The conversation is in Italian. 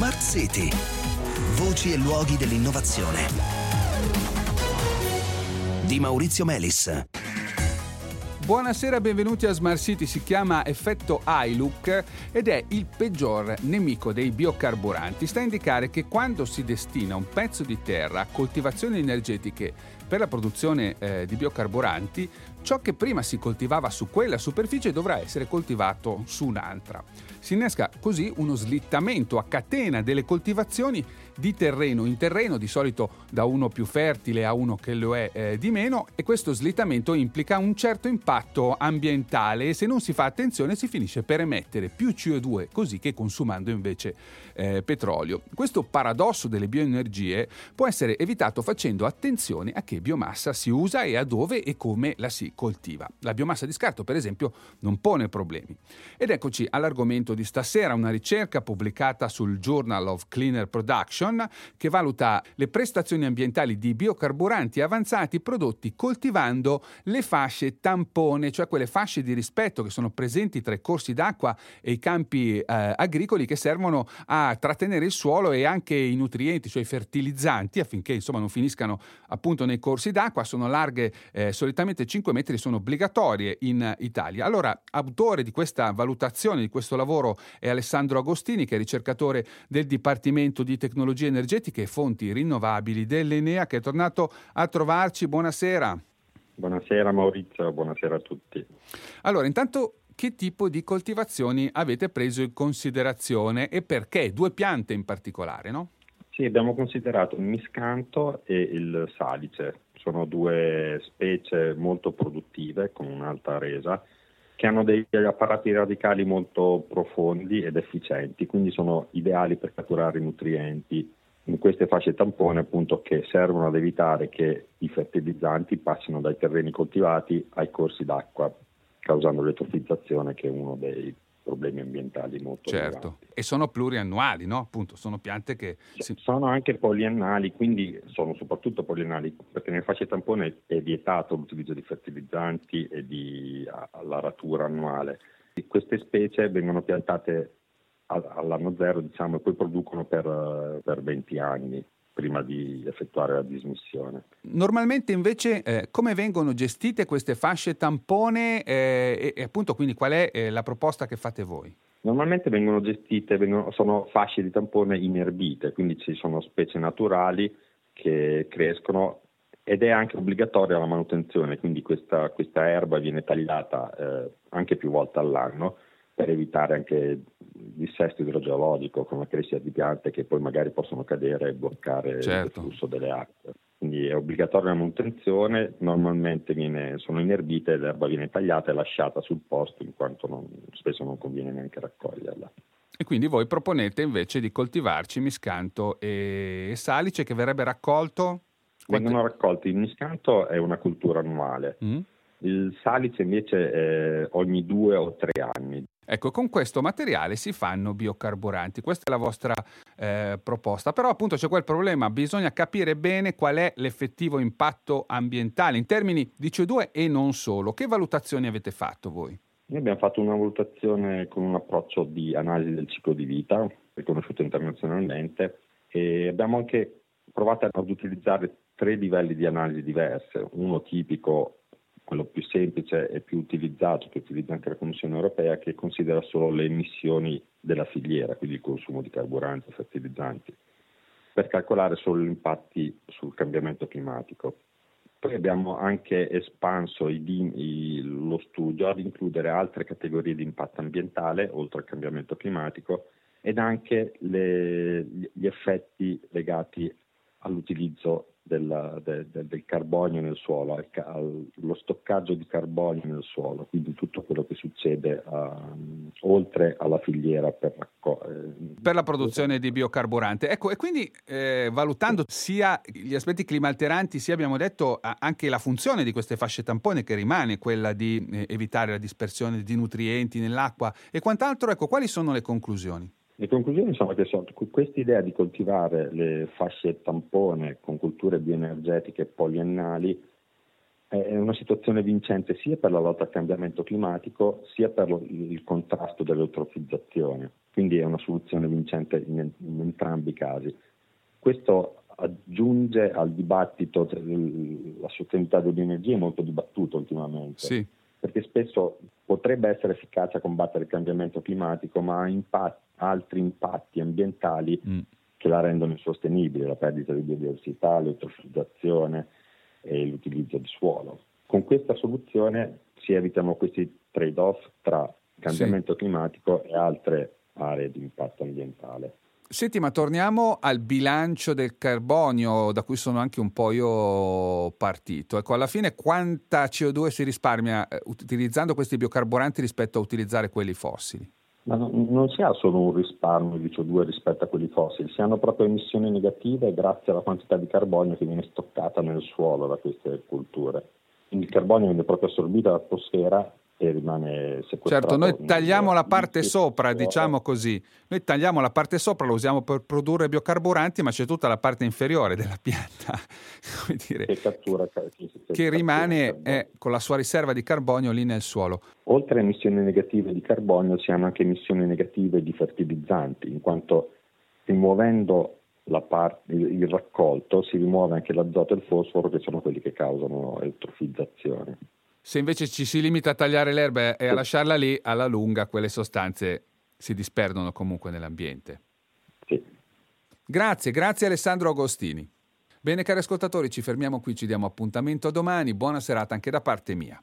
Smart City. Voci e luoghi dell'innovazione. Di Maurizio Melis. Buonasera, benvenuti a Smart City. Si chiama effetto iLook ed è il peggior nemico dei biocarburanti. Sta a indicare che quando si destina un pezzo di terra a coltivazioni energetiche per la produzione eh, di biocarburanti, ciò che prima si coltivava su quella superficie dovrà essere coltivato su un'altra. Si innesca così uno slittamento a catena delle coltivazioni di terreno in terreno, di solito da uno più fertile a uno che lo è eh, di meno, e questo slittamento implica un certo impatto ambientale e se non si fa attenzione si finisce per emettere più CO2 così che consumando invece eh, petrolio. Questo paradosso delle bioenergie può essere evitato facendo attenzione a che biomassa si usa e a dove e come la si coltiva. La biomassa di scarto, per esempio, non pone problemi. Ed eccoci all'argomento di stasera, una ricerca pubblicata sul Journal of Cleaner Production che valuta le prestazioni ambientali di biocarburanti avanzati prodotti coltivando le fasce tampone, cioè quelle fasce di rispetto che sono presenti tra i corsi d'acqua e i campi eh, agricoli che servono a trattenere il suolo e anche i nutrienti, cioè i fertilizzanti, affinché insomma non finiscano appunto nei corsi d'acqua, sono larghe eh, solitamente 5 metri, sono obbligatorie in Italia. Allora, autore di questa valutazione, di questo lavoro è Alessandro Agostini, che è ricercatore del Dipartimento di Tecnologie Energetiche e Fonti Rinnovabili dell'Enea, che è tornato a trovarci. Buonasera. Buonasera Maurizio, buonasera a tutti. Allora, intanto che tipo di coltivazioni avete preso in considerazione e perché? Due piante in particolare, no? Sì, abbiamo considerato il miscanto e il salice. Sono due specie molto produttive con un'alta resa che hanno degli apparati radicali molto profondi ed efficienti, quindi sono ideali per catturare i nutrienti in queste fasce tampone appunto che servono ad evitare che i fertilizzanti passino dai terreni coltivati ai corsi d'acqua causando l'etrofizzazione che è uno dei problemi ambientali molto certo. rilevanti. E sono pluriannuali, no? Appunto, sono piante che... Si... Sono anche poliannali, quindi sono soprattutto poliannali, perché nelle fasce tampone è vietato l'utilizzo di fertilizzanti e di allaratura annuale. Queste specie vengono piantate all'anno zero, diciamo, e poi producono per, per 20 anni prima di effettuare la dismissione. Normalmente invece eh, come vengono gestite queste fasce tampone eh, e, e, appunto quindi qual è eh, la proposta che fate voi? Normalmente vengono gestite, vengono, sono fasce di tampone inerbite, quindi ci sono specie naturali che crescono ed è anche obbligatoria la manutenzione, quindi questa, questa erba viene tagliata eh, anche più volte all'anno per evitare anche dissesto idrogeologico con la crescita di piante che poi magari possono cadere e bloccare certo. il flusso delle acque. Quindi è obbligatoria la manutenzione, normalmente viene, sono inerbite, l'erba viene tagliata e lasciata sul posto in quanto non, spesso non conviene neanche raccoglierla. E quindi voi proponete invece di coltivarci miscanto e salice che verrebbe raccolto? Vengono raccolti, il miscanto è una cultura annuale, mm. il salice invece è ogni due o tre anni. Ecco, con questo materiale si fanno biocarburanti, questa è la vostra eh, proposta, però appunto c'è quel problema, bisogna capire bene qual è l'effettivo impatto ambientale in termini di CO2 e non solo. Che valutazioni avete fatto voi? Noi abbiamo fatto una valutazione con un approccio di analisi del ciclo di vita, riconosciuto internazionalmente, e abbiamo anche provato ad utilizzare tre livelli di analisi diverse, uno tipico quello più semplice e più utilizzato, che utilizza anche la Commissione europea, che considera solo le emissioni della filiera, quindi il consumo di carburanti e fertilizzanti, per calcolare solo gli impatti sul cambiamento climatico. Poi abbiamo anche espanso i, i, lo studio ad includere altre categorie di impatto ambientale, oltre al cambiamento climatico, ed anche le, gli effetti legati all'utilizzo del, del, del, carbonio nel suolo, al, allo stoccaggio di carbonio nel suolo, quindi tutto quello che succede uh, oltre alla filiera per, racco- eh, per, la produzione di biocarburante. Ecco, e quindi eh, valutando sia gli aspetti climalteranti, sia abbiamo detto anche la funzione di queste fasce tampone che rimane quella di eh, evitare la dispersione di nutrienti nell'acqua e quant'altro, ecco, quali sono le conclusioni? Le conclusioni sono che questa idea di coltivare le fasce tampone con culture bioenergetiche poliennali è una situazione vincente sia per la lotta al cambiamento climatico sia per il contrasto dell'eutrofizzazione. quindi è una soluzione vincente in, in entrambi i casi. Questo aggiunge al dibattito, cioè, la sostenibilità dell'energia è molto dibattuta ultimamente, sì. perché spesso potrebbe essere efficace a combattere il cambiamento climatico, ma ha impatt- altri impatti ambientali mm. che la rendono insostenibile, la perdita di biodiversità, l'eutrofizzazione e l'utilizzo di suolo. Con questa soluzione si evitano questi trade-off tra cambiamento sì. climatico e altre aree di impatto ambientale. Senti, ma torniamo al bilancio del carbonio, da cui sono anche un po' io partito. Ecco, alla fine quanta CO2 si risparmia eh, utilizzando questi biocarburanti rispetto a utilizzare quelli fossili? Ma non, non si ha solo un risparmio di CO2 rispetto a quelli fossili, si hanno proprio emissioni negative grazie alla quantità di carbonio che viene stoccata nel suolo da queste culture. Quindi il carbonio viene proprio assorbito dall'atmosfera e rimane sequestrato. Certo, noi tagliamo la parte sopra, diciamo così, noi tagliamo la parte sopra, lo usiamo per produrre biocarburanti, ma c'è tutta la parte inferiore della pianta, dire, che, cattura, che, che rimane eh, con la sua riserva di carbonio lì nel suolo. Oltre a emissioni negative di carbonio si hanno anche emissioni negative di fertilizzanti, in quanto rimuovendo Parte, il raccolto si rimuove anche l'azoto e il fosforo che sono quelli che causano eutrofizzazione. Se invece ci si limita a tagliare l'erba e a lasciarla lì, alla lunga quelle sostanze si disperdono comunque nell'ambiente. Sì. Grazie, grazie Alessandro Agostini. Bene cari ascoltatori, ci fermiamo qui, ci diamo appuntamento a domani, buona serata anche da parte mia.